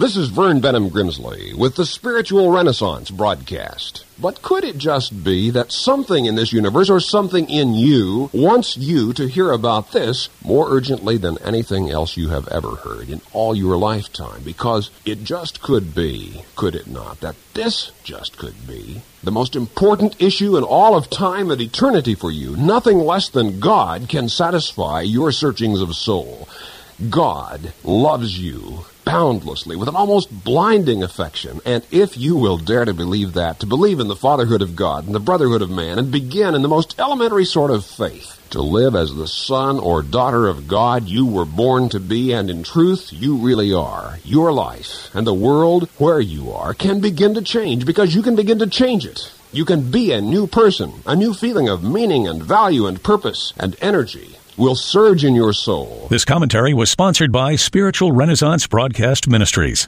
This is Vern Bennom Grimsley with the Spiritual Renaissance broadcast. But could it just be that something in this universe or something in you wants you to hear about this more urgently than anything else you have ever heard in all your lifetime? Because it just could be, could it not, that this just could be the most important issue in all of time and eternity for you. Nothing less than God can satisfy your searchings of soul. God loves you boundlessly with an almost blinding affection. And if you will dare to believe that, to believe in the fatherhood of God and the brotherhood of man, and begin in the most elementary sort of faith to live as the son or daughter of God you were born to be, and in truth you really are, your life and the world where you are can begin to change because you can begin to change it. You can be a new person, a new feeling of meaning and value and purpose and energy will surge in your soul. This commentary was sponsored by Spiritual Renaissance Broadcast Ministries.